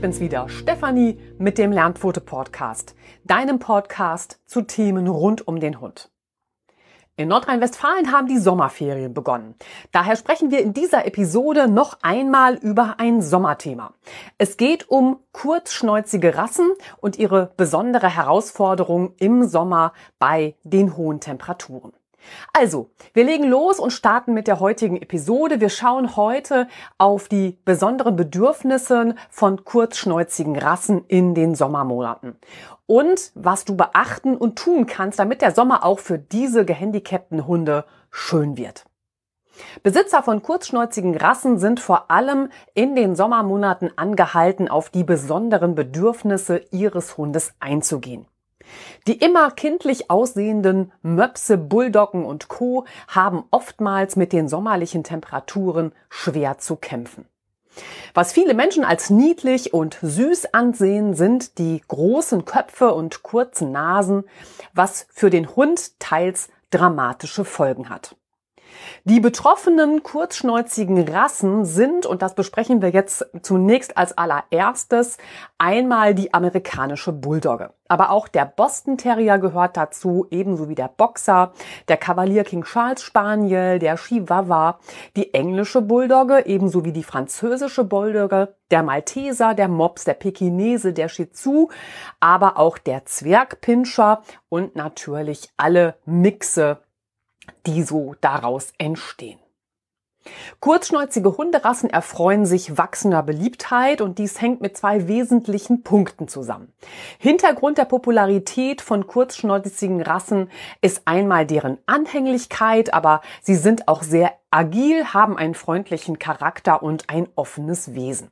ich bin's wieder, Stefanie mit dem Lernpfote Podcast, deinem Podcast zu Themen rund um den Hund. In Nordrhein-Westfalen haben die Sommerferien begonnen. Daher sprechen wir in dieser Episode noch einmal über ein Sommerthema. Es geht um kurzschnäuzige Rassen und ihre besondere Herausforderung im Sommer bei den hohen Temperaturen. Also, wir legen los und starten mit der heutigen Episode. Wir schauen heute auf die besonderen Bedürfnisse von kurzschnäuzigen Rassen in den Sommermonaten und was du beachten und tun kannst, damit der Sommer auch für diese gehandicapten Hunde schön wird. Besitzer von kurzschnäuzigen Rassen sind vor allem in den Sommermonaten angehalten, auf die besonderen Bedürfnisse ihres Hundes einzugehen. Die immer kindlich aussehenden Möpse, Bulldoggen und Co. haben oftmals mit den sommerlichen Temperaturen schwer zu kämpfen. Was viele Menschen als niedlich und süß ansehen, sind die großen Köpfe und kurzen Nasen, was für den Hund teils dramatische Folgen hat. Die betroffenen kurzschnäuzigen Rassen sind, und das besprechen wir jetzt zunächst als allererstes, einmal die amerikanische Bulldogge. Aber auch der Boston Terrier gehört dazu, ebenso wie der Boxer, der Cavalier King Charles Spaniel, der Chihuahua, die englische Bulldogge, ebenso wie die französische Bulldogge, der Malteser, der Mops, der Pekinese, der Shih Tzu, aber auch der Zwergpinscher und natürlich alle Mixe die so daraus entstehen. Kurzschnäuzige Hunderassen erfreuen sich wachsender Beliebtheit und dies hängt mit zwei wesentlichen Punkten zusammen. Hintergrund der Popularität von kurzschnäuzigen Rassen ist einmal deren Anhänglichkeit, aber sie sind auch sehr agil, haben einen freundlichen Charakter und ein offenes Wesen.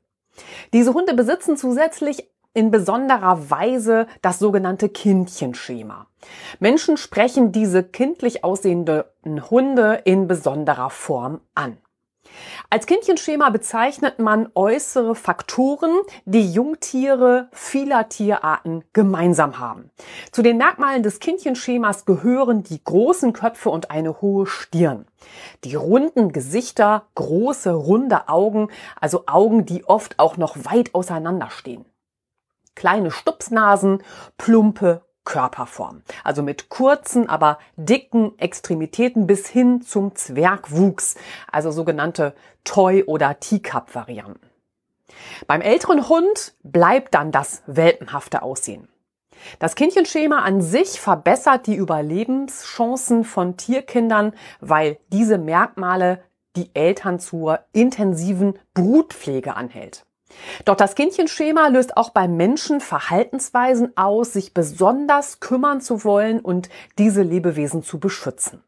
Diese Hunde besitzen zusätzlich in besonderer Weise das sogenannte Kindchenschema. Menschen sprechen diese kindlich aussehenden Hunde in besonderer Form an. Als Kindchenschema bezeichnet man äußere Faktoren, die Jungtiere vieler Tierarten gemeinsam haben. Zu den Merkmalen des Kindchenschemas gehören die großen Köpfe und eine hohe Stirn. Die runden Gesichter, große, runde Augen, also Augen, die oft auch noch weit auseinander stehen kleine Stupsnasen, plumpe Körperform. Also mit kurzen, aber dicken Extremitäten bis hin zum Zwergwuchs, also sogenannte Toy- oder Teacup-Varianten. Beim älteren Hund bleibt dann das welpenhafte Aussehen. Das Kindchenschema an sich verbessert die Überlebenschancen von Tierkindern, weil diese Merkmale die Eltern zur intensiven Brutpflege anhält. Doch das Kindchenschema löst auch beim Menschen Verhaltensweisen aus, sich besonders kümmern zu wollen und diese Lebewesen zu beschützen.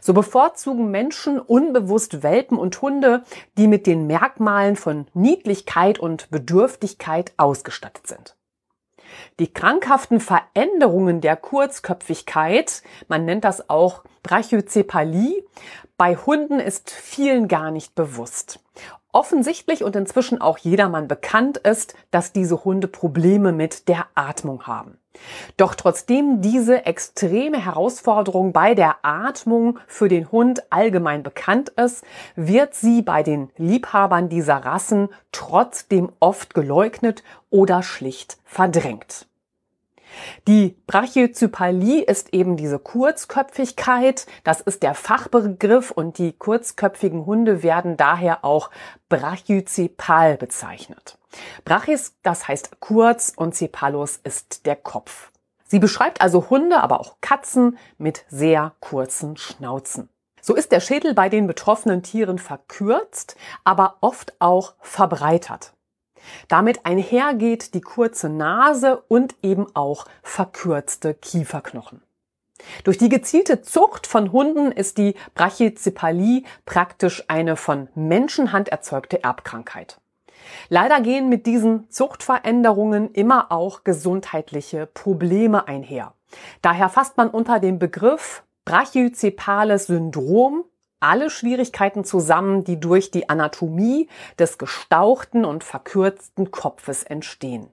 So bevorzugen Menschen unbewusst Welpen und Hunde, die mit den Merkmalen von Niedlichkeit und Bedürftigkeit ausgestattet sind. Die krankhaften Veränderungen der Kurzköpfigkeit, man nennt das auch Brachycephalie, bei Hunden ist vielen gar nicht bewusst offensichtlich und inzwischen auch jedermann bekannt ist, dass diese Hunde Probleme mit der Atmung haben. Doch trotzdem diese extreme Herausforderung bei der Atmung für den Hund allgemein bekannt ist, wird sie bei den Liebhabern dieser Rassen trotzdem oft geleugnet oder schlicht verdrängt. Die Brachycephalie ist eben diese Kurzköpfigkeit. Das ist der Fachbegriff und die kurzköpfigen Hunde werden daher auch brachycepal bezeichnet. Brachis, das heißt kurz und Cephalus ist der Kopf. Sie beschreibt also Hunde, aber auch Katzen mit sehr kurzen Schnauzen. So ist der Schädel bei den betroffenen Tieren verkürzt, aber oft auch verbreitert. Damit einhergeht die kurze Nase und eben auch verkürzte Kieferknochen. Durch die gezielte Zucht von Hunden ist die Brachycephalie praktisch eine von Menschenhand erzeugte Erbkrankheit. Leider gehen mit diesen Zuchtveränderungen immer auch gesundheitliche Probleme einher. Daher fasst man unter dem Begriff brachycepales Syndrom alle Schwierigkeiten zusammen, die durch die Anatomie des gestauchten und verkürzten Kopfes entstehen.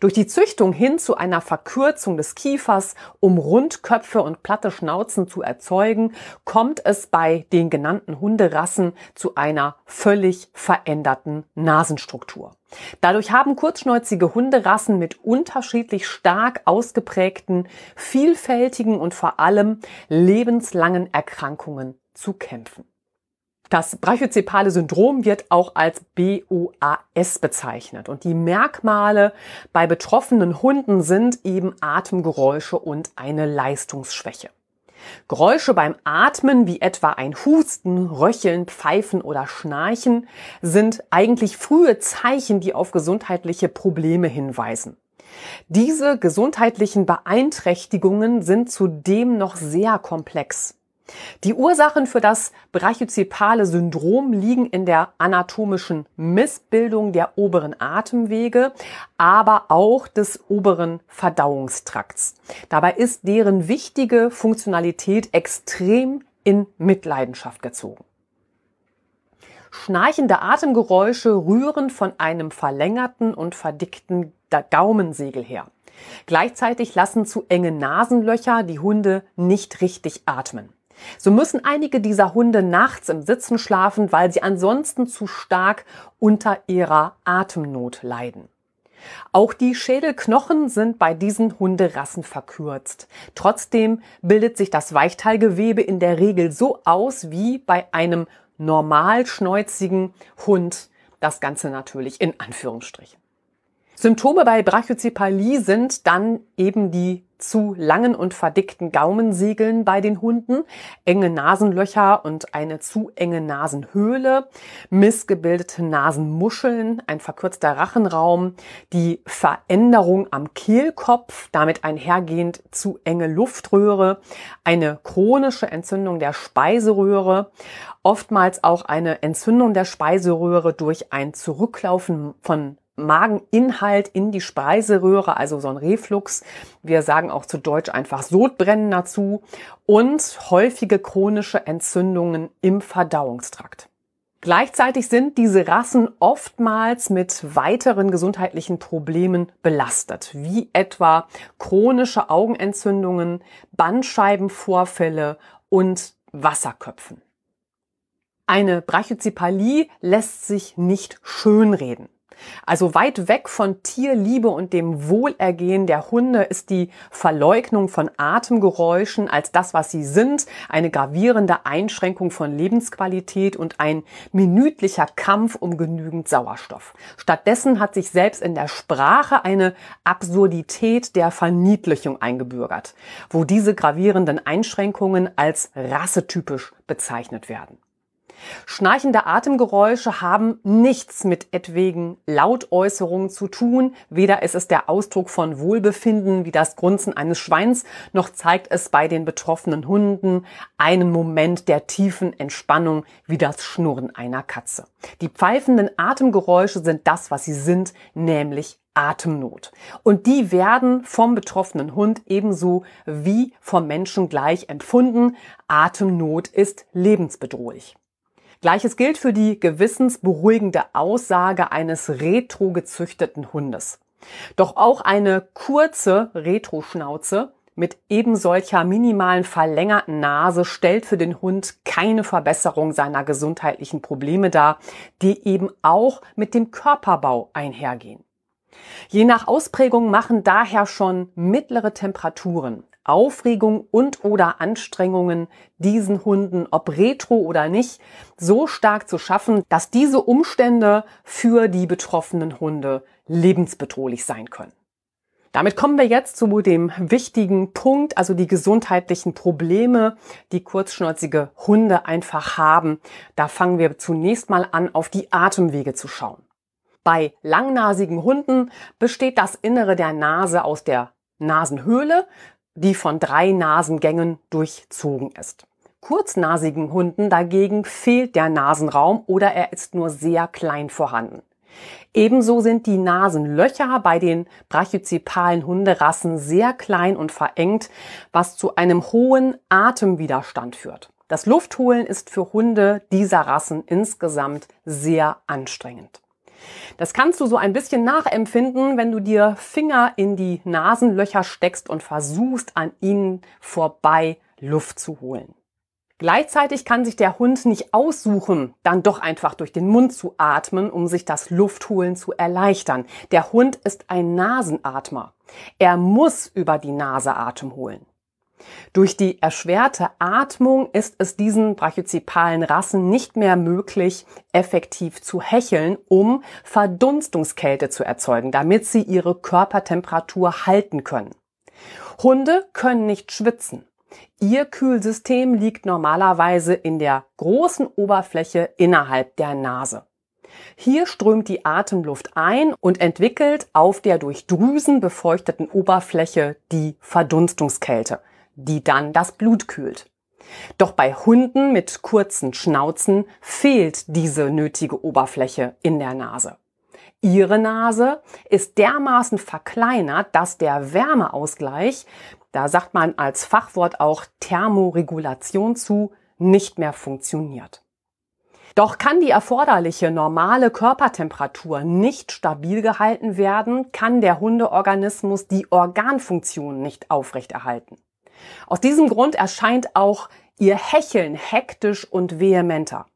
Durch die Züchtung hin zu einer Verkürzung des Kiefers, um Rundköpfe und platte Schnauzen zu erzeugen, kommt es bei den genannten Hunderassen zu einer völlig veränderten Nasenstruktur. Dadurch haben kurzschnäuzige Hunderassen mit unterschiedlich stark ausgeprägten, vielfältigen und vor allem lebenslangen Erkrankungen zu kämpfen. Das brachycepale Syndrom wird auch als BOAS bezeichnet und die Merkmale bei betroffenen Hunden sind eben Atemgeräusche und eine Leistungsschwäche. Geräusche beim Atmen wie etwa ein Husten, Röcheln, Pfeifen oder Schnarchen sind eigentlich frühe Zeichen, die auf gesundheitliche Probleme hinweisen. Diese gesundheitlichen Beeinträchtigungen sind zudem noch sehr komplex. Die Ursachen für das brachycepale Syndrom liegen in der anatomischen Missbildung der oberen Atemwege, aber auch des oberen Verdauungstrakts. Dabei ist deren wichtige Funktionalität extrem in Mitleidenschaft gezogen. Schnarchende Atemgeräusche rühren von einem verlängerten und verdickten Gaumensegel her. Gleichzeitig lassen zu enge Nasenlöcher die Hunde nicht richtig atmen. So müssen einige dieser Hunde nachts im Sitzen schlafen, weil sie ansonsten zu stark unter ihrer Atemnot leiden. Auch die Schädelknochen sind bei diesen Hunderassen verkürzt. Trotzdem bildet sich das Weichteilgewebe in der Regel so aus wie bei einem normal schnäuzigen Hund. Das Ganze natürlich in Anführungsstrichen. Symptome bei Brachycephalie sind dann eben die zu langen und verdickten Gaumensiegeln bei den Hunden, enge Nasenlöcher und eine zu enge Nasenhöhle, missgebildete Nasenmuscheln, ein verkürzter Rachenraum, die Veränderung am Kehlkopf, damit einhergehend zu enge Luftröhre, eine chronische Entzündung der Speiseröhre, oftmals auch eine Entzündung der Speiseröhre durch ein Zurücklaufen von Mageninhalt in die Speiseröhre, also so ein Reflux. Wir sagen auch zu Deutsch einfach Sodbrennen dazu und häufige chronische Entzündungen im Verdauungstrakt. Gleichzeitig sind diese Rassen oftmals mit weiteren gesundheitlichen Problemen belastet, wie etwa chronische Augenentzündungen, Bandscheibenvorfälle und Wasserköpfen. Eine Brachycephalie lässt sich nicht schönreden. Also weit weg von Tierliebe und dem Wohlergehen der Hunde ist die Verleugnung von Atemgeräuschen als das, was sie sind, eine gravierende Einschränkung von Lebensqualität und ein minütlicher Kampf um genügend Sauerstoff. Stattdessen hat sich selbst in der Sprache eine Absurdität der Verniedlichung eingebürgert, wo diese gravierenden Einschränkungen als rassetypisch bezeichnet werden. Schnarchende Atemgeräusche haben nichts mit etwegen Lautäußerungen zu tun. Weder ist es der Ausdruck von Wohlbefinden wie das Grunzen eines Schweins, noch zeigt es bei den betroffenen Hunden einen Moment der tiefen Entspannung wie das Schnurren einer Katze. Die pfeifenden Atemgeräusche sind das, was sie sind, nämlich Atemnot. Und die werden vom betroffenen Hund ebenso wie vom Menschen gleich empfunden. Atemnot ist lebensbedrohlich. Gleiches gilt für die gewissensberuhigende Aussage eines retro gezüchteten Hundes. Doch auch eine kurze Retro-Schnauze mit eben solcher minimalen verlängerten Nase stellt für den Hund keine Verbesserung seiner gesundheitlichen Probleme dar, die eben auch mit dem Körperbau einhergehen. Je nach Ausprägung machen daher schon mittlere Temperaturen, Aufregung und oder Anstrengungen diesen Hunden, ob retro oder nicht, so stark zu schaffen, dass diese Umstände für die betroffenen Hunde lebensbedrohlich sein können. Damit kommen wir jetzt zu dem wichtigen Punkt, also die gesundheitlichen Probleme, die kurzschnäuzige Hunde einfach haben. Da fangen wir zunächst mal an, auf die Atemwege zu schauen. Bei langnasigen Hunden besteht das Innere der Nase aus der Nasenhöhle, die von drei Nasengängen durchzogen ist. Kurznasigen Hunden dagegen fehlt der Nasenraum oder er ist nur sehr klein vorhanden. Ebenso sind die Nasenlöcher bei den brachycepalen Hunderassen sehr klein und verengt, was zu einem hohen Atemwiderstand führt. Das Luftholen ist für Hunde dieser Rassen insgesamt sehr anstrengend. Das kannst du so ein bisschen nachempfinden, wenn du dir Finger in die Nasenlöcher steckst und versuchst, an ihnen vorbei Luft zu holen. Gleichzeitig kann sich der Hund nicht aussuchen, dann doch einfach durch den Mund zu atmen, um sich das Luftholen zu erleichtern. Der Hund ist ein Nasenatmer. Er muss über die Nase Atem holen. Durch die erschwerte Atmung ist es diesen brachyzipalen Rassen nicht mehr möglich, effektiv zu hecheln, um Verdunstungskälte zu erzeugen, damit sie ihre Körpertemperatur halten können. Hunde können nicht schwitzen. Ihr Kühlsystem liegt normalerweise in der großen Oberfläche innerhalb der Nase. Hier strömt die Atemluft ein und entwickelt auf der durch Drüsen befeuchteten Oberfläche die Verdunstungskälte, die dann das Blut kühlt. Doch bei Hunden mit kurzen Schnauzen fehlt diese nötige Oberfläche in der Nase. Ihre Nase ist dermaßen verkleinert, dass der Wärmeausgleich da sagt man als Fachwort auch Thermoregulation zu, nicht mehr funktioniert. Doch kann die erforderliche normale Körpertemperatur nicht stabil gehalten werden, kann der Hundeorganismus die Organfunktion nicht aufrechterhalten. Aus diesem Grund erscheint auch ihr Hecheln hektisch und vehementer.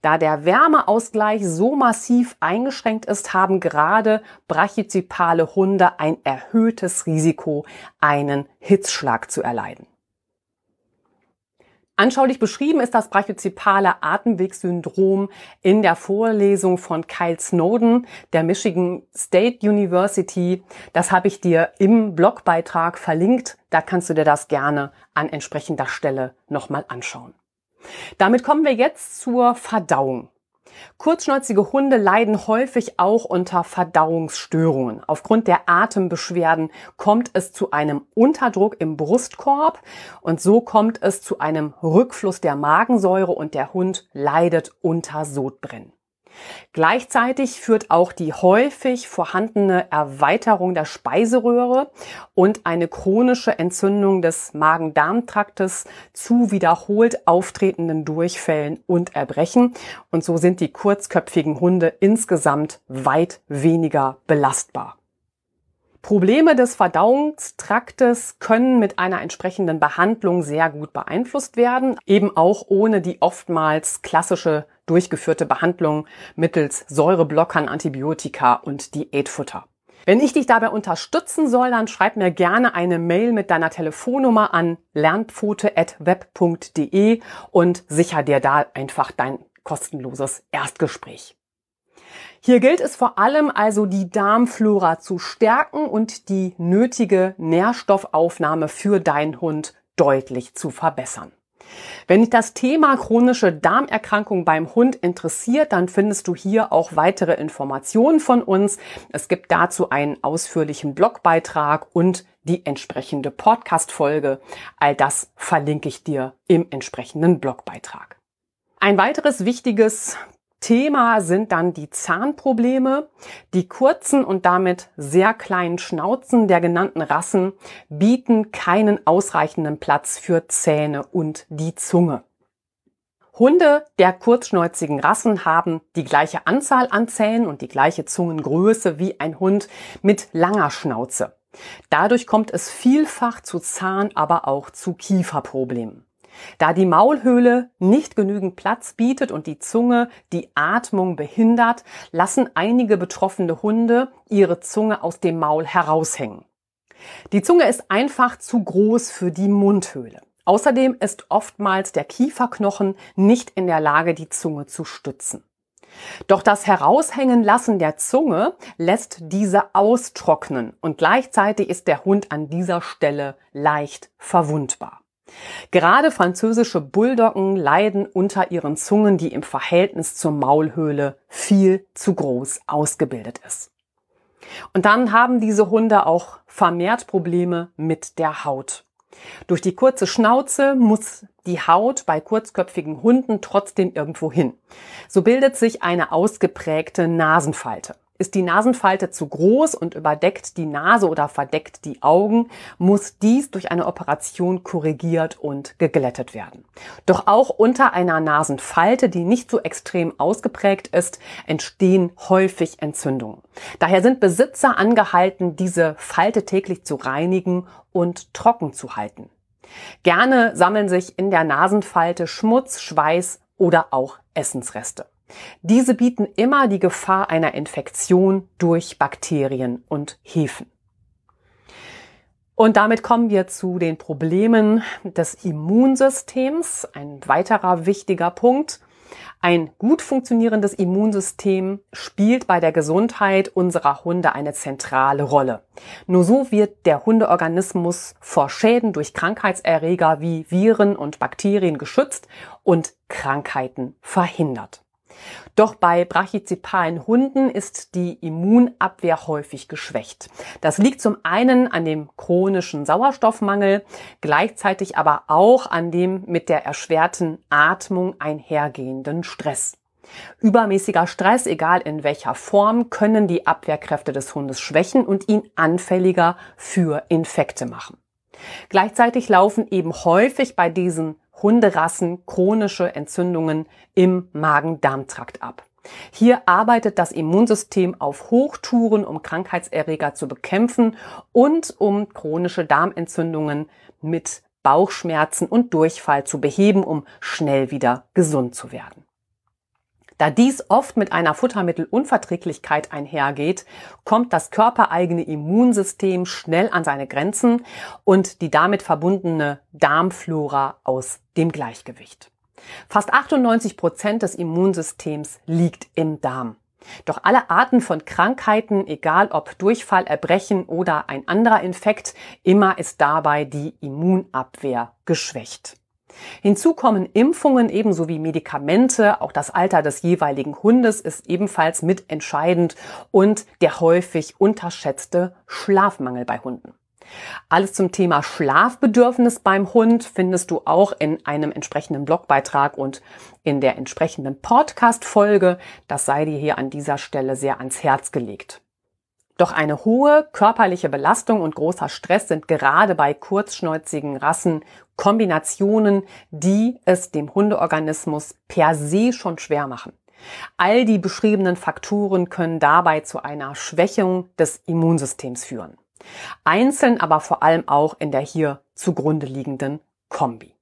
Da der Wärmeausgleich so massiv eingeschränkt ist, haben gerade brachyzipale Hunde ein erhöhtes Risiko, einen Hitzschlag zu erleiden. Anschaulich beschrieben ist das brachyzipale Atemwegssyndrom in der Vorlesung von Kyle Snowden der Michigan State University. Das habe ich dir im Blogbeitrag verlinkt. Da kannst du dir das gerne an entsprechender Stelle nochmal anschauen. Damit kommen wir jetzt zur Verdauung. Kurzschnäuzige Hunde leiden häufig auch unter Verdauungsstörungen. Aufgrund der Atembeschwerden kommt es zu einem Unterdruck im Brustkorb und so kommt es zu einem Rückfluss der Magensäure und der Hund leidet unter Sodbrennen. Gleichzeitig führt auch die häufig vorhandene Erweiterung der Speiseröhre und eine chronische Entzündung des Magen-Darm-Traktes zu wiederholt auftretenden Durchfällen und Erbrechen. Und so sind die kurzköpfigen Hunde insgesamt weit weniger belastbar. Probleme des Verdauungstraktes können mit einer entsprechenden Behandlung sehr gut beeinflusst werden, eben auch ohne die oftmals klassische durchgeführte Behandlung mittels Säureblockern, Antibiotika und Diätfutter. Wenn ich dich dabei unterstützen soll, dann schreib mir gerne eine Mail mit deiner Telefonnummer an lernpfote.web.de und sicher dir da einfach dein kostenloses Erstgespräch. Hier gilt es vor allem also die Darmflora zu stärken und die nötige Nährstoffaufnahme für deinen Hund deutlich zu verbessern. Wenn dich das Thema chronische Darmerkrankung beim Hund interessiert, dann findest du hier auch weitere Informationen von uns. Es gibt dazu einen ausführlichen Blogbeitrag und die entsprechende Podcast-Folge. All das verlinke ich dir im entsprechenden Blogbeitrag. Ein weiteres wichtiges Thema sind dann die Zahnprobleme. Die kurzen und damit sehr kleinen Schnauzen der genannten Rassen bieten keinen ausreichenden Platz für Zähne und die Zunge. Hunde der kurzschnäuzigen Rassen haben die gleiche Anzahl an Zähnen und die gleiche Zungengröße wie ein Hund mit langer Schnauze. Dadurch kommt es vielfach zu Zahn, aber auch zu Kieferproblemen. Da die Maulhöhle nicht genügend Platz bietet und die Zunge die Atmung behindert, lassen einige betroffene Hunde ihre Zunge aus dem Maul heraushängen. Die Zunge ist einfach zu groß für die Mundhöhle. Außerdem ist oftmals der Kieferknochen nicht in der Lage, die Zunge zu stützen. Doch das Heraushängen lassen der Zunge lässt diese austrocknen und gleichzeitig ist der Hund an dieser Stelle leicht verwundbar. Gerade französische Bulldoggen leiden unter ihren Zungen, die im Verhältnis zur Maulhöhle viel zu groß ausgebildet ist. Und dann haben diese Hunde auch vermehrt Probleme mit der Haut. Durch die kurze Schnauze muss die Haut bei kurzköpfigen Hunden trotzdem irgendwo hin. So bildet sich eine ausgeprägte Nasenfalte. Ist die Nasenfalte zu groß und überdeckt die Nase oder verdeckt die Augen, muss dies durch eine Operation korrigiert und geglättet werden. Doch auch unter einer Nasenfalte, die nicht so extrem ausgeprägt ist, entstehen häufig Entzündungen. Daher sind Besitzer angehalten, diese Falte täglich zu reinigen und trocken zu halten. Gerne sammeln sich in der Nasenfalte Schmutz, Schweiß oder auch Essensreste. Diese bieten immer die Gefahr einer Infektion durch Bakterien und Hefen. Und damit kommen wir zu den Problemen des Immunsystems. Ein weiterer wichtiger Punkt. Ein gut funktionierendes Immunsystem spielt bei der Gesundheit unserer Hunde eine zentrale Rolle. Nur so wird der Hundeorganismus vor Schäden durch Krankheitserreger wie Viren und Bakterien geschützt und Krankheiten verhindert. Doch bei brachycepalen Hunden ist die Immunabwehr häufig geschwächt. Das liegt zum einen an dem chronischen Sauerstoffmangel, gleichzeitig aber auch an dem mit der erschwerten Atmung einhergehenden Stress. Übermäßiger Stress, egal in welcher Form, können die Abwehrkräfte des Hundes schwächen und ihn anfälliger für Infekte machen. Gleichzeitig laufen eben häufig bei diesen Hunderassen chronische Entzündungen im Magen-Darm-Trakt ab. Hier arbeitet das Immunsystem auf Hochtouren, um Krankheitserreger zu bekämpfen und um chronische Darmentzündungen mit Bauchschmerzen und Durchfall zu beheben, um schnell wieder gesund zu werden. Da dies oft mit einer Futtermittelunverträglichkeit einhergeht, kommt das körpereigene Immunsystem schnell an seine Grenzen und die damit verbundene Darmflora aus dem Gleichgewicht. Fast 98 Prozent des Immunsystems liegt im Darm. Doch alle Arten von Krankheiten, egal ob Durchfall, Erbrechen oder ein anderer Infekt, immer ist dabei die Immunabwehr geschwächt. Hinzu kommen Impfungen ebenso wie Medikamente. Auch das Alter des jeweiligen Hundes ist ebenfalls mitentscheidend und der häufig unterschätzte Schlafmangel bei Hunden. Alles zum Thema Schlafbedürfnis beim Hund findest du auch in einem entsprechenden Blogbeitrag und in der entsprechenden Podcast-Folge. Das sei dir hier an dieser Stelle sehr ans Herz gelegt. Doch eine hohe körperliche Belastung und großer Stress sind gerade bei kurzschnäuzigen Rassen Kombinationen, die es dem Hundeorganismus per se schon schwer machen. All die beschriebenen Faktoren können dabei zu einer Schwächung des Immunsystems führen. Einzeln aber vor allem auch in der hier zugrunde liegenden Kombi.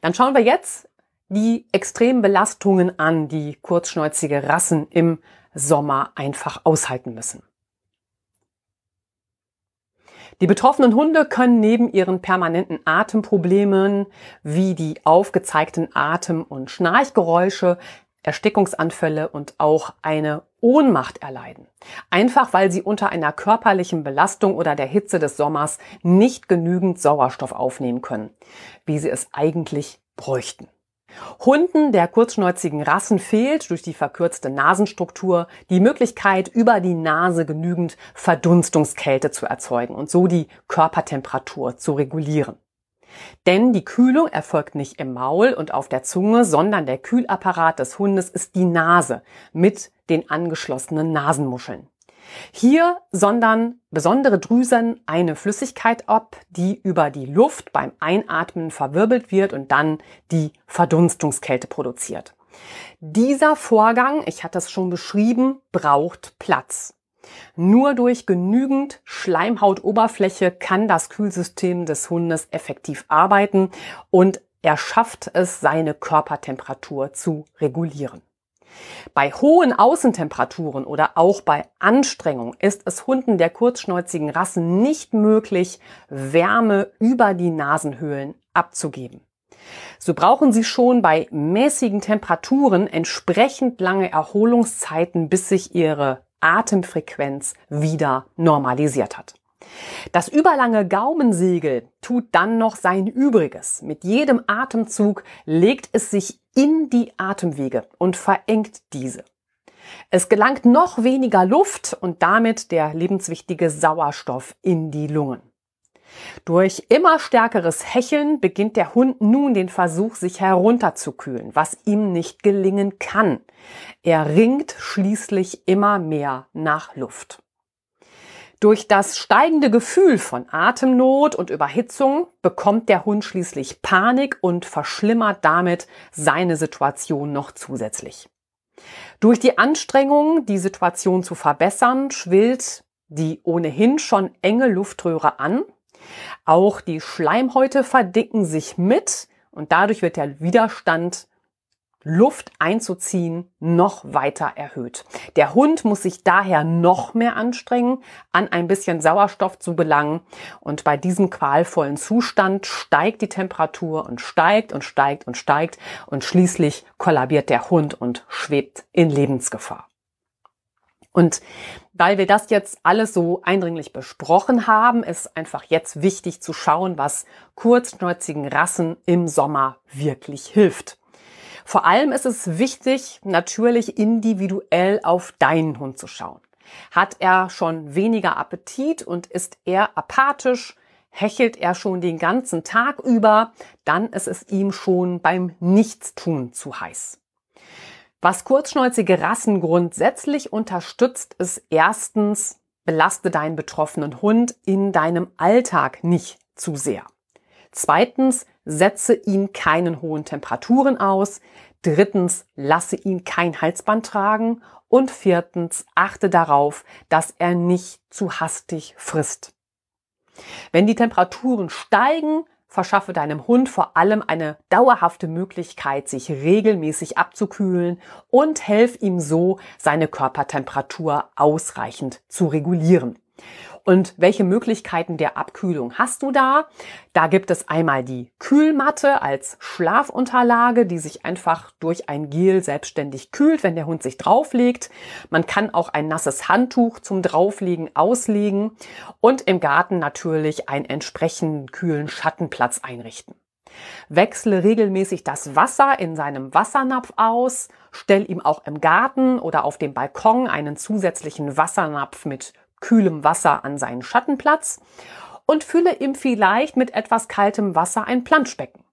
Dann schauen wir jetzt die extremen Belastungen an, die kurzschnäuzige Rassen im Sommer einfach aushalten müssen. Die betroffenen Hunde können neben ihren permanenten Atemproblemen wie die aufgezeigten Atem- und Schnarchgeräusche, Erstickungsanfälle und auch eine Ohnmacht erleiden. Einfach weil sie unter einer körperlichen Belastung oder der Hitze des Sommers nicht genügend Sauerstoff aufnehmen können, wie sie es eigentlich bräuchten. Hunden der kurzschnäuzigen Rassen fehlt durch die verkürzte Nasenstruktur die Möglichkeit, über die Nase genügend Verdunstungskälte zu erzeugen und so die Körpertemperatur zu regulieren. Denn die Kühlung erfolgt nicht im Maul und auf der Zunge, sondern der Kühlapparat des Hundes ist die Nase mit den angeschlossenen Nasenmuscheln. Hier sondern besondere Drüsen eine Flüssigkeit ab, die über die Luft beim Einatmen verwirbelt wird und dann die Verdunstungskälte produziert. Dieser Vorgang, ich hatte es schon beschrieben, braucht Platz. Nur durch genügend Schleimhautoberfläche kann das Kühlsystem des Hundes effektiv arbeiten und er schafft es, seine Körpertemperatur zu regulieren. Bei hohen Außentemperaturen oder auch bei Anstrengung ist es Hunden der kurzschnäuzigen Rassen nicht möglich, Wärme über die Nasenhöhlen abzugeben. So brauchen sie schon bei mäßigen Temperaturen entsprechend lange Erholungszeiten, bis sich ihre Atemfrequenz wieder normalisiert hat. Das überlange Gaumensegel tut dann noch sein Übriges. Mit jedem Atemzug legt es sich in die Atemwege und verengt diese. Es gelangt noch weniger Luft und damit der lebenswichtige Sauerstoff in die Lungen. Durch immer stärkeres Hecheln beginnt der Hund nun den Versuch, sich herunterzukühlen, was ihm nicht gelingen kann. Er ringt schließlich immer mehr nach Luft. Durch das steigende Gefühl von Atemnot und Überhitzung bekommt der Hund schließlich Panik und verschlimmert damit seine Situation noch zusätzlich. Durch die Anstrengung, die Situation zu verbessern, schwillt die ohnehin schon enge Luftröhre an. Auch die Schleimhäute verdicken sich mit und dadurch wird der Widerstand Luft einzuziehen, noch weiter erhöht. Der Hund muss sich daher noch mehr anstrengen, an ein bisschen Sauerstoff zu gelangen. Und bei diesem qualvollen Zustand steigt die Temperatur und steigt und steigt und steigt und schließlich kollabiert der Hund und schwebt in Lebensgefahr. Und weil wir das jetzt alles so eindringlich besprochen haben, ist einfach jetzt wichtig zu schauen, was kurzschnäuzigen Rassen im Sommer wirklich hilft. Vor allem ist es wichtig, natürlich individuell auf deinen Hund zu schauen. Hat er schon weniger Appetit und ist er apathisch, hechelt er schon den ganzen Tag über, dann ist es ihm schon beim Nichtstun zu heiß. Was kurzschnäuzige Rassen grundsätzlich unterstützt, ist erstens, belaste deinen betroffenen Hund in deinem Alltag nicht zu sehr. Zweitens, setze ihn keinen hohen Temperaturen aus. Drittens, lasse ihn kein Halsband tragen. Und viertens, achte darauf, dass er nicht zu hastig frisst. Wenn die Temperaturen steigen, verschaffe deinem Hund vor allem eine dauerhafte Möglichkeit, sich regelmäßig abzukühlen und helf ihm so, seine Körpertemperatur ausreichend zu regulieren. Und welche Möglichkeiten der Abkühlung hast du da? Da gibt es einmal die Kühlmatte als Schlafunterlage, die sich einfach durch ein Gel selbstständig kühlt, wenn der Hund sich drauflegt. Man kann auch ein nasses Handtuch zum Drauflegen auslegen und im Garten natürlich einen entsprechenden kühlen Schattenplatz einrichten. Wechsle regelmäßig das Wasser in seinem Wassernapf aus, stell ihm auch im Garten oder auf dem Balkon einen zusätzlichen Wassernapf mit kühlem Wasser an seinen Schattenplatz und fülle ihm vielleicht mit etwas kaltem Wasser ein Planschbecken.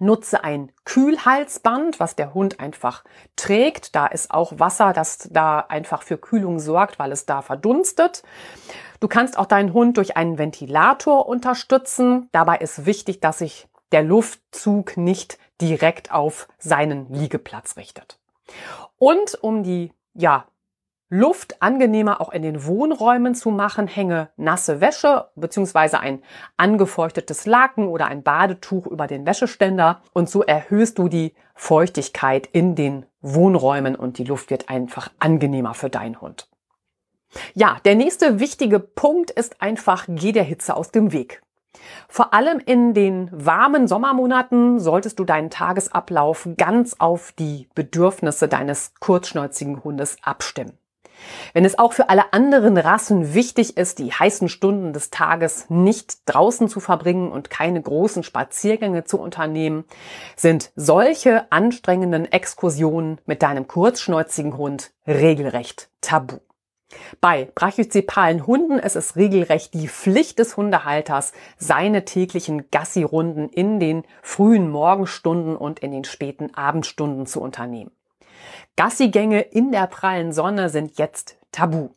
Nutze ein Kühlhalsband, was der Hund einfach trägt. Da ist auch Wasser, das da einfach für Kühlung sorgt, weil es da verdunstet. Du kannst auch deinen Hund durch einen Ventilator unterstützen. Dabei ist wichtig, dass sich der Luftzug nicht direkt auf seinen Liegeplatz richtet. Und um die ja, Luft angenehmer auch in den Wohnräumen zu machen, hänge nasse Wäsche bzw. ein angefeuchtetes Laken oder ein Badetuch über den Wäscheständer und so erhöhst du die Feuchtigkeit in den Wohnräumen und die Luft wird einfach angenehmer für deinen Hund. Ja, der nächste wichtige Punkt ist einfach, geh der Hitze aus dem Weg. Vor allem in den warmen Sommermonaten solltest du deinen Tagesablauf ganz auf die Bedürfnisse deines kurzschnäuzigen Hundes abstimmen. Wenn es auch für alle anderen Rassen wichtig ist, die heißen Stunden des Tages nicht draußen zu verbringen und keine großen Spaziergänge zu unternehmen, sind solche anstrengenden Exkursionen mit deinem kurzschnäuzigen Hund regelrecht tabu. Bei brachycepalen Hunden ist es regelrecht die Pflicht des Hundehalters, seine täglichen Gassi-Runden in den frühen Morgenstunden und in den späten Abendstunden zu unternehmen. Gassigänge in der prallen Sonne sind jetzt tabu.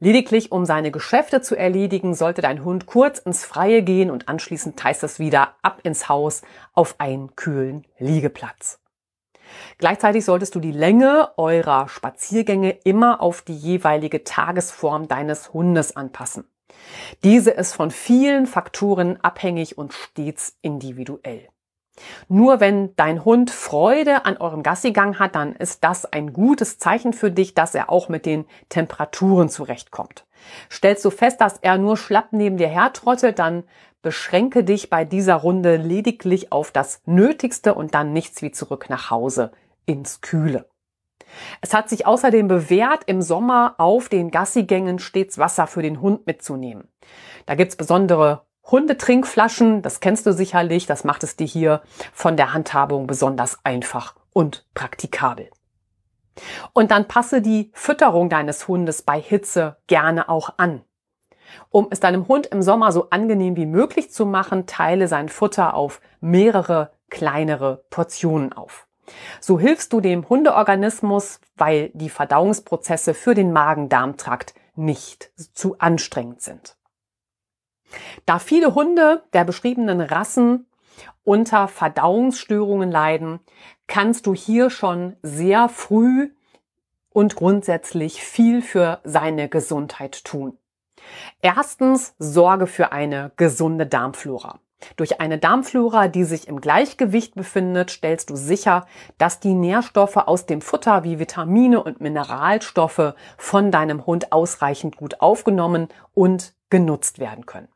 Lediglich um seine Geschäfte zu erledigen, sollte dein Hund kurz ins Freie gehen und anschließend heißt es wieder ab ins Haus auf einen kühlen Liegeplatz. Gleichzeitig solltest du die Länge eurer Spaziergänge immer auf die jeweilige Tagesform deines Hundes anpassen. Diese ist von vielen Faktoren abhängig und stets individuell. Nur wenn dein Hund Freude an eurem Gassigang hat, dann ist das ein gutes Zeichen für dich, dass er auch mit den Temperaturen zurechtkommt. Stellst du fest, dass er nur schlapp neben dir hertrottet, dann beschränke dich bei dieser Runde lediglich auf das Nötigste und dann nichts wie zurück nach Hause ins Kühle. Es hat sich außerdem bewährt, im Sommer auf den Gassigängen stets Wasser für den Hund mitzunehmen. Da gibt's besondere Hundetrinkflaschen, das kennst du sicherlich, das macht es dir hier von der Handhabung besonders einfach und praktikabel. Und dann passe die Fütterung deines Hundes bei Hitze gerne auch an. Um es deinem Hund im Sommer so angenehm wie möglich zu machen, teile sein Futter auf mehrere kleinere Portionen auf. So hilfst du dem Hundeorganismus, weil die Verdauungsprozesse für den Magen-Darm-Trakt nicht zu anstrengend sind. Da viele Hunde der beschriebenen Rassen unter Verdauungsstörungen leiden, kannst du hier schon sehr früh und grundsätzlich viel für seine Gesundheit tun. Erstens sorge für eine gesunde Darmflora. Durch eine Darmflora, die sich im Gleichgewicht befindet, stellst du sicher, dass die Nährstoffe aus dem Futter wie Vitamine und Mineralstoffe von deinem Hund ausreichend gut aufgenommen und genutzt werden können.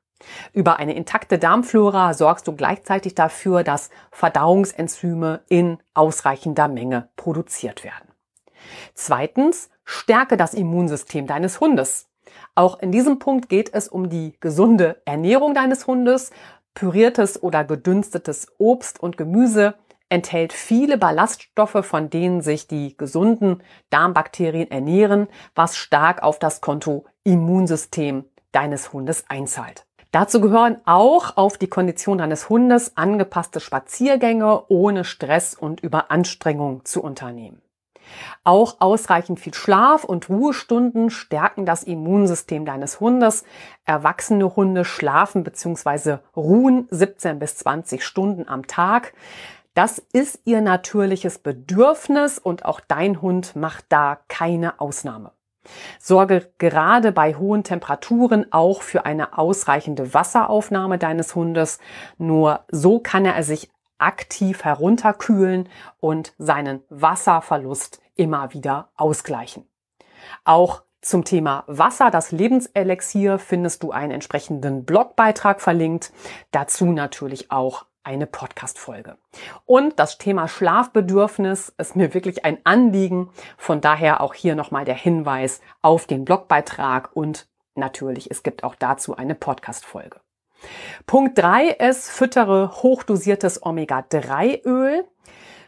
Über eine intakte Darmflora sorgst du gleichzeitig dafür, dass Verdauungsenzyme in ausreichender Menge produziert werden. Zweitens, stärke das Immunsystem deines Hundes. Auch in diesem Punkt geht es um die gesunde Ernährung deines Hundes. Püriertes oder gedünstetes Obst und Gemüse enthält viele Ballaststoffe, von denen sich die gesunden Darmbakterien ernähren, was stark auf das Konto Immunsystem deines Hundes einzahlt. Dazu gehören auch auf die Kondition deines Hundes angepasste Spaziergänge ohne Stress und Überanstrengung zu unternehmen. Auch ausreichend viel Schlaf und Ruhestunden stärken das Immunsystem deines Hundes. Erwachsene Hunde schlafen bzw. ruhen 17 bis 20 Stunden am Tag. Das ist ihr natürliches Bedürfnis und auch dein Hund macht da keine Ausnahme. Sorge gerade bei hohen Temperaturen auch für eine ausreichende Wasseraufnahme deines Hundes. Nur so kann er sich aktiv herunterkühlen und seinen Wasserverlust immer wieder ausgleichen. Auch zum Thema Wasser, das Lebenselixier, findest du einen entsprechenden Blogbeitrag verlinkt. Dazu natürlich auch eine Podcast-Folge. Und das Thema Schlafbedürfnis ist mir wirklich ein Anliegen. Von daher auch hier nochmal der Hinweis auf den Blogbeitrag und natürlich, es gibt auch dazu eine Podcast-Folge. Punkt drei ist, füttere hochdosiertes Omega-3-Öl.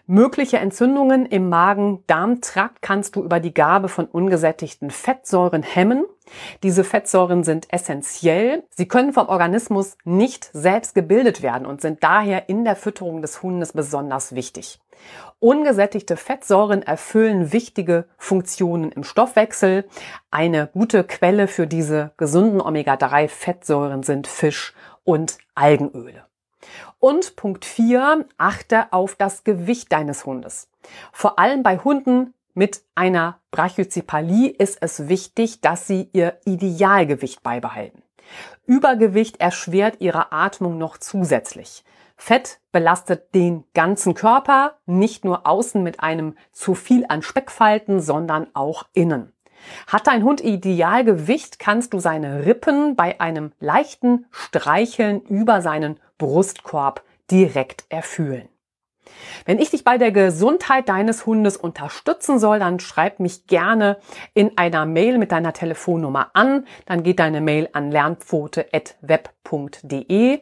Mögliche Entzündungen im Magen-Darm-Trakt kannst du über die Gabe von ungesättigten Fettsäuren hemmen. Diese Fettsäuren sind essentiell. Sie können vom Organismus nicht selbst gebildet werden und sind daher in der Fütterung des Hundes besonders wichtig. Ungesättigte Fettsäuren erfüllen wichtige Funktionen im Stoffwechsel. Eine gute Quelle für diese gesunden Omega-3-Fettsäuren sind Fisch und Algenöle. Und Punkt 4, achte auf das Gewicht deines Hundes. Vor allem bei Hunden mit einer Brachycephalie ist es wichtig, dass sie ihr Idealgewicht beibehalten. Übergewicht erschwert ihre Atmung noch zusätzlich. Fett belastet den ganzen Körper, nicht nur außen mit einem zu viel an Speckfalten, sondern auch innen. Hat dein Hund Idealgewicht, kannst du seine Rippen bei einem leichten Streicheln über seinen Brustkorb direkt erfühlen. Wenn ich dich bei der Gesundheit deines Hundes unterstützen soll, dann schreib mich gerne in einer Mail mit deiner Telefonnummer an. Dann geht deine Mail an lernpfote.web.de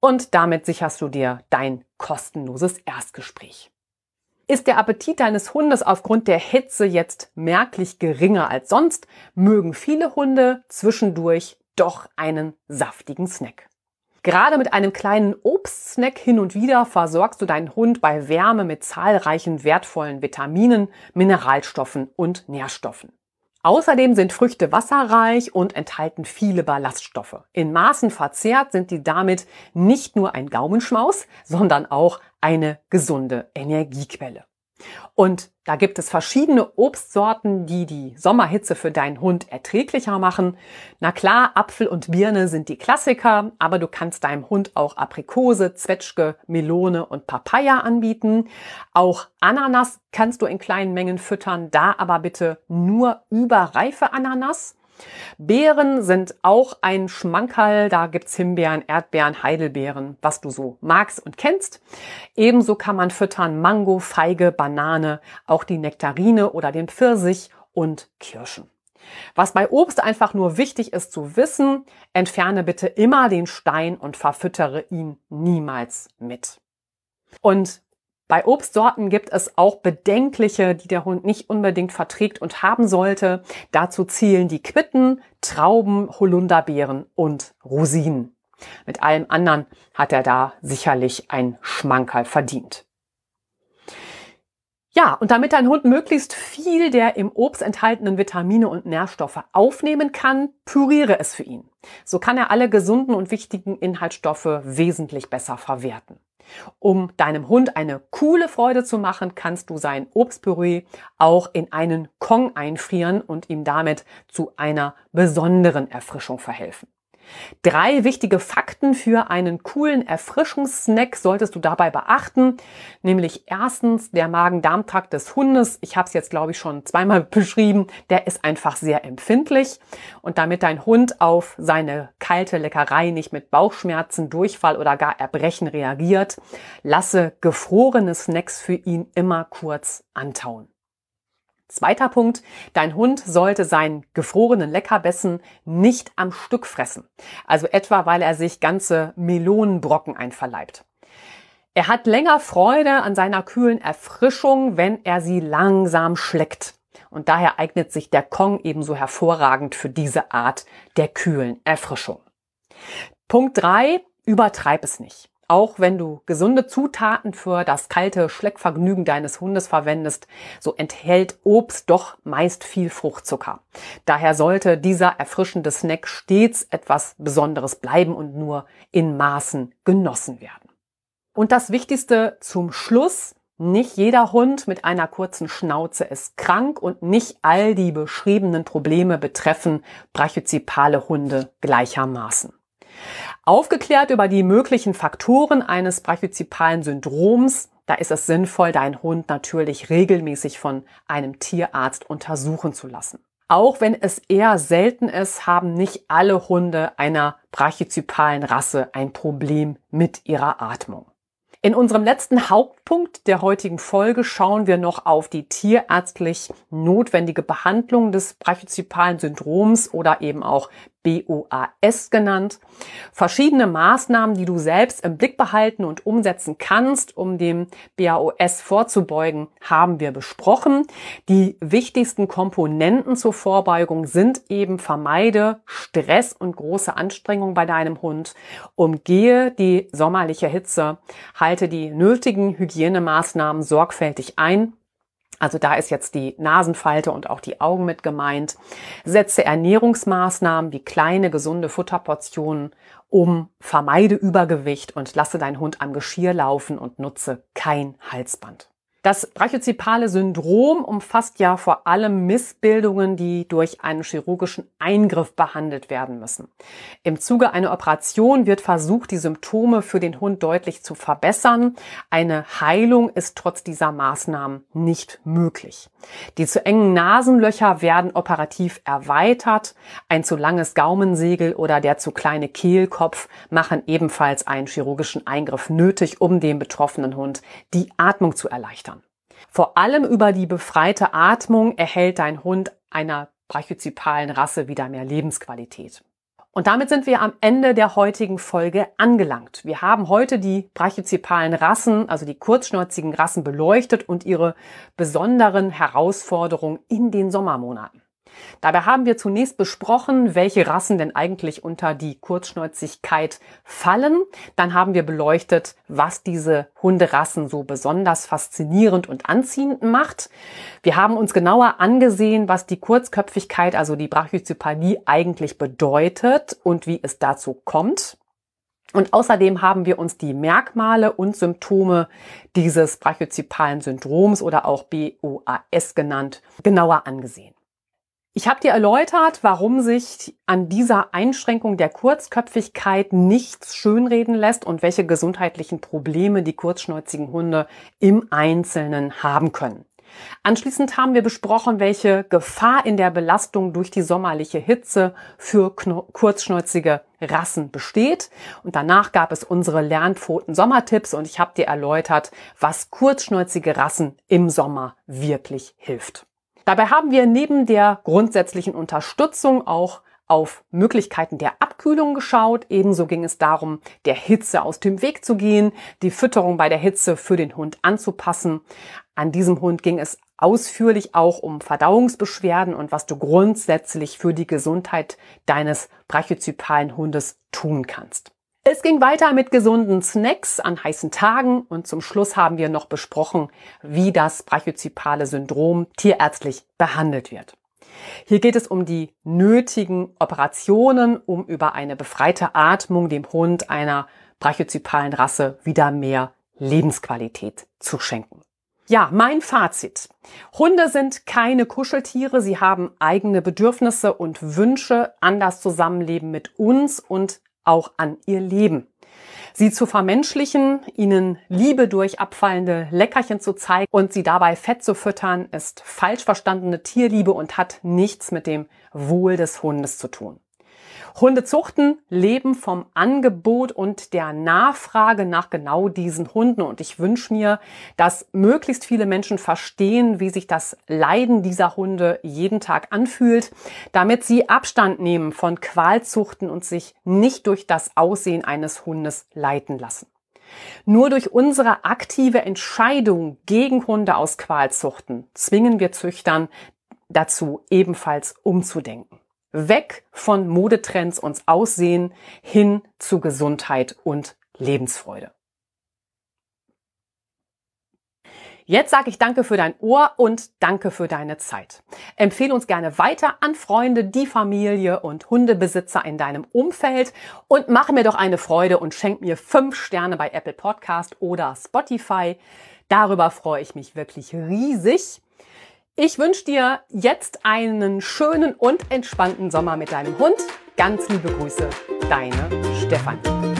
und damit sicherst du dir dein kostenloses Erstgespräch. Ist der Appetit deines Hundes aufgrund der Hitze jetzt merklich geringer als sonst, mögen viele Hunde zwischendurch doch einen saftigen Snack. Gerade mit einem kleinen Obstsnack hin und wieder versorgst du deinen Hund bei Wärme mit zahlreichen wertvollen Vitaminen, Mineralstoffen und Nährstoffen. Außerdem sind Früchte wasserreich und enthalten viele Ballaststoffe. In Maßen verzehrt sind die damit nicht nur ein Gaumenschmaus, sondern auch eine gesunde Energiequelle. Und da gibt es verschiedene Obstsorten, die die Sommerhitze für deinen Hund erträglicher machen. Na klar, Apfel und Birne sind die Klassiker, aber du kannst deinem Hund auch Aprikose, Zwetschge, Melone und Papaya anbieten. Auch Ananas kannst du in kleinen Mengen füttern, da aber bitte nur überreife Ananas. Beeren sind auch ein Schmankerl. Da gibt's Himbeeren, Erdbeeren, Heidelbeeren, was du so magst und kennst. Ebenso kann man füttern Mango, Feige, Banane, auch die Nektarine oder den Pfirsich und Kirschen. Was bei Obst einfach nur wichtig ist zu wissen, entferne bitte immer den Stein und verfüttere ihn niemals mit. Und Bei Obstsorten gibt es auch bedenkliche, die der Hund nicht unbedingt verträgt und haben sollte. Dazu zählen die Quitten, Trauben, Holunderbeeren und Rosinen. Mit allem anderen hat er da sicherlich ein Schmankerl verdient. Ja, und damit dein Hund möglichst viel der im Obst enthaltenen Vitamine und Nährstoffe aufnehmen kann, püriere es für ihn. So kann er alle gesunden und wichtigen Inhaltsstoffe wesentlich besser verwerten. Um deinem Hund eine coole Freude zu machen, kannst du sein Obstpüree auch in einen Kong einfrieren und ihm damit zu einer besonderen Erfrischung verhelfen. Drei wichtige Fakten für einen coolen Erfrischungssnack solltest du dabei beachten. Nämlich erstens der Magen-Darm-Trakt des Hundes. Ich habe es jetzt, glaube ich, schon zweimal beschrieben. Der ist einfach sehr empfindlich. Und damit dein Hund auf seine kalte Leckerei nicht mit Bauchschmerzen, Durchfall oder gar Erbrechen reagiert, lasse gefrorene Snacks für ihn immer kurz antauen. Zweiter Punkt, dein Hund sollte seinen gefrorenen Leckerbissen nicht am Stück fressen. Also etwa, weil er sich ganze Melonenbrocken einverleibt. Er hat länger Freude an seiner kühlen Erfrischung, wenn er sie langsam schleckt. Und daher eignet sich der Kong ebenso hervorragend für diese Art der kühlen Erfrischung. Punkt drei: Übertreib es nicht. Auch wenn du gesunde Zutaten für das kalte Schleckvergnügen deines Hundes verwendest, so enthält Obst doch meist viel Fruchtzucker. Daher sollte dieser erfrischende Snack stets etwas Besonderes bleiben und nur in Maßen genossen werden. Und das Wichtigste zum Schluss, nicht jeder Hund mit einer kurzen Schnauze ist krank und nicht all die beschriebenen Probleme betreffen brachyzipale Hunde gleichermaßen. Aufgeklärt über die möglichen Faktoren eines brachyzipalen Syndroms, da ist es sinnvoll, deinen Hund natürlich regelmäßig von einem Tierarzt untersuchen zu lassen. Auch wenn es eher selten ist, haben nicht alle Hunde einer brachyzipalen Rasse ein Problem mit ihrer Atmung. In unserem letzten Hauptpunkt der heutigen Folge schauen wir noch auf die tierärztlich notwendige Behandlung des brachyzipalen Syndroms oder eben auch BOAS genannt. Verschiedene Maßnahmen, die du selbst im Blick behalten und umsetzen kannst, um dem BAOS vorzubeugen, haben wir besprochen. Die wichtigsten Komponenten zur Vorbeugung sind eben vermeide Stress und große Anstrengung bei deinem Hund, umgehe die sommerliche Hitze, halte die nötigen Hygienemaßnahmen sorgfältig ein also da ist jetzt die Nasenfalte und auch die Augen mit gemeint. Setze Ernährungsmaßnahmen wie kleine gesunde Futterportionen um, vermeide Übergewicht und lasse deinen Hund am Geschirr laufen und nutze kein Halsband. Das brachyzipale Syndrom umfasst ja vor allem Missbildungen, die durch einen chirurgischen Eingriff behandelt werden müssen. Im Zuge einer Operation wird versucht, die Symptome für den Hund deutlich zu verbessern. Eine Heilung ist trotz dieser Maßnahmen nicht möglich. Die zu engen Nasenlöcher werden operativ erweitert. Ein zu langes Gaumensegel oder der zu kleine Kehlkopf machen ebenfalls einen chirurgischen Eingriff nötig, um dem betroffenen Hund die Atmung zu erleichtern. Vor allem über die befreite Atmung erhält dein Hund einer brachyzipalen Rasse wieder mehr Lebensqualität. Und damit sind wir am Ende der heutigen Folge angelangt. Wir haben heute die brachyzipalen Rassen, also die kurzschnäuzigen Rassen beleuchtet und ihre besonderen Herausforderungen in den Sommermonaten. Dabei haben wir zunächst besprochen, welche Rassen denn eigentlich unter die Kurzschnäuzigkeit fallen. Dann haben wir beleuchtet, was diese Hunderassen so besonders faszinierend und anziehend macht. Wir haben uns genauer angesehen, was die Kurzköpfigkeit, also die Brachycephanie eigentlich bedeutet und wie es dazu kommt. Und außerdem haben wir uns die Merkmale und Symptome dieses brachyzipalen Syndroms oder auch BOAS genannt genauer angesehen. Ich habe dir erläutert, warum sich an dieser Einschränkung der Kurzköpfigkeit nichts schönreden lässt und welche gesundheitlichen Probleme die kurzschnäuzigen Hunde im Einzelnen haben können. Anschließend haben wir besprochen, welche Gefahr in der Belastung durch die sommerliche Hitze für kurzschnäuzige Rassen besteht. Und danach gab es unsere Lernpfoten Sommertipps und ich habe dir erläutert, was kurzschnäuzige Rassen im Sommer wirklich hilft. Dabei haben wir neben der grundsätzlichen Unterstützung auch auf Möglichkeiten der Abkühlung geschaut. Ebenso ging es darum, der Hitze aus dem Weg zu gehen, die Fütterung bei der Hitze für den Hund anzupassen. An diesem Hund ging es ausführlich auch um Verdauungsbeschwerden und was du grundsätzlich für die Gesundheit deines brachyzypalen Hundes tun kannst. Es ging weiter mit gesunden Snacks an heißen Tagen und zum Schluss haben wir noch besprochen, wie das brachyzypale Syndrom tierärztlich behandelt wird. Hier geht es um die nötigen Operationen, um über eine befreite Atmung dem Hund einer brachyzypalen Rasse wieder mehr Lebensqualität zu schenken. Ja, mein Fazit. Hunde sind keine Kuscheltiere. Sie haben eigene Bedürfnisse und Wünsche an das Zusammenleben mit uns und auch an ihr Leben. Sie zu vermenschlichen, ihnen Liebe durch abfallende Leckerchen zu zeigen und sie dabei fett zu füttern, ist falsch verstandene Tierliebe und hat nichts mit dem Wohl des Hundes zu tun. Hundezuchten leben vom Angebot und der Nachfrage nach genau diesen Hunden. Und ich wünsche mir, dass möglichst viele Menschen verstehen, wie sich das Leiden dieser Hunde jeden Tag anfühlt, damit sie Abstand nehmen von Qualzuchten und sich nicht durch das Aussehen eines Hundes leiten lassen. Nur durch unsere aktive Entscheidung gegen Hunde aus Qualzuchten zwingen wir Züchtern dazu ebenfalls umzudenken. Weg von Modetrends und Aussehen hin zu Gesundheit und Lebensfreude. Jetzt sage ich danke für dein Ohr und danke für deine Zeit. Empfehle uns gerne weiter an Freunde, die Familie und Hundebesitzer in deinem Umfeld und mache mir doch eine Freude und schenk mir fünf Sterne bei Apple Podcast oder Spotify. Darüber freue ich mich wirklich riesig. Ich wünsche dir jetzt einen schönen und entspannten Sommer mit deinem Hund. Ganz liebe Grüße, deine Stefanie.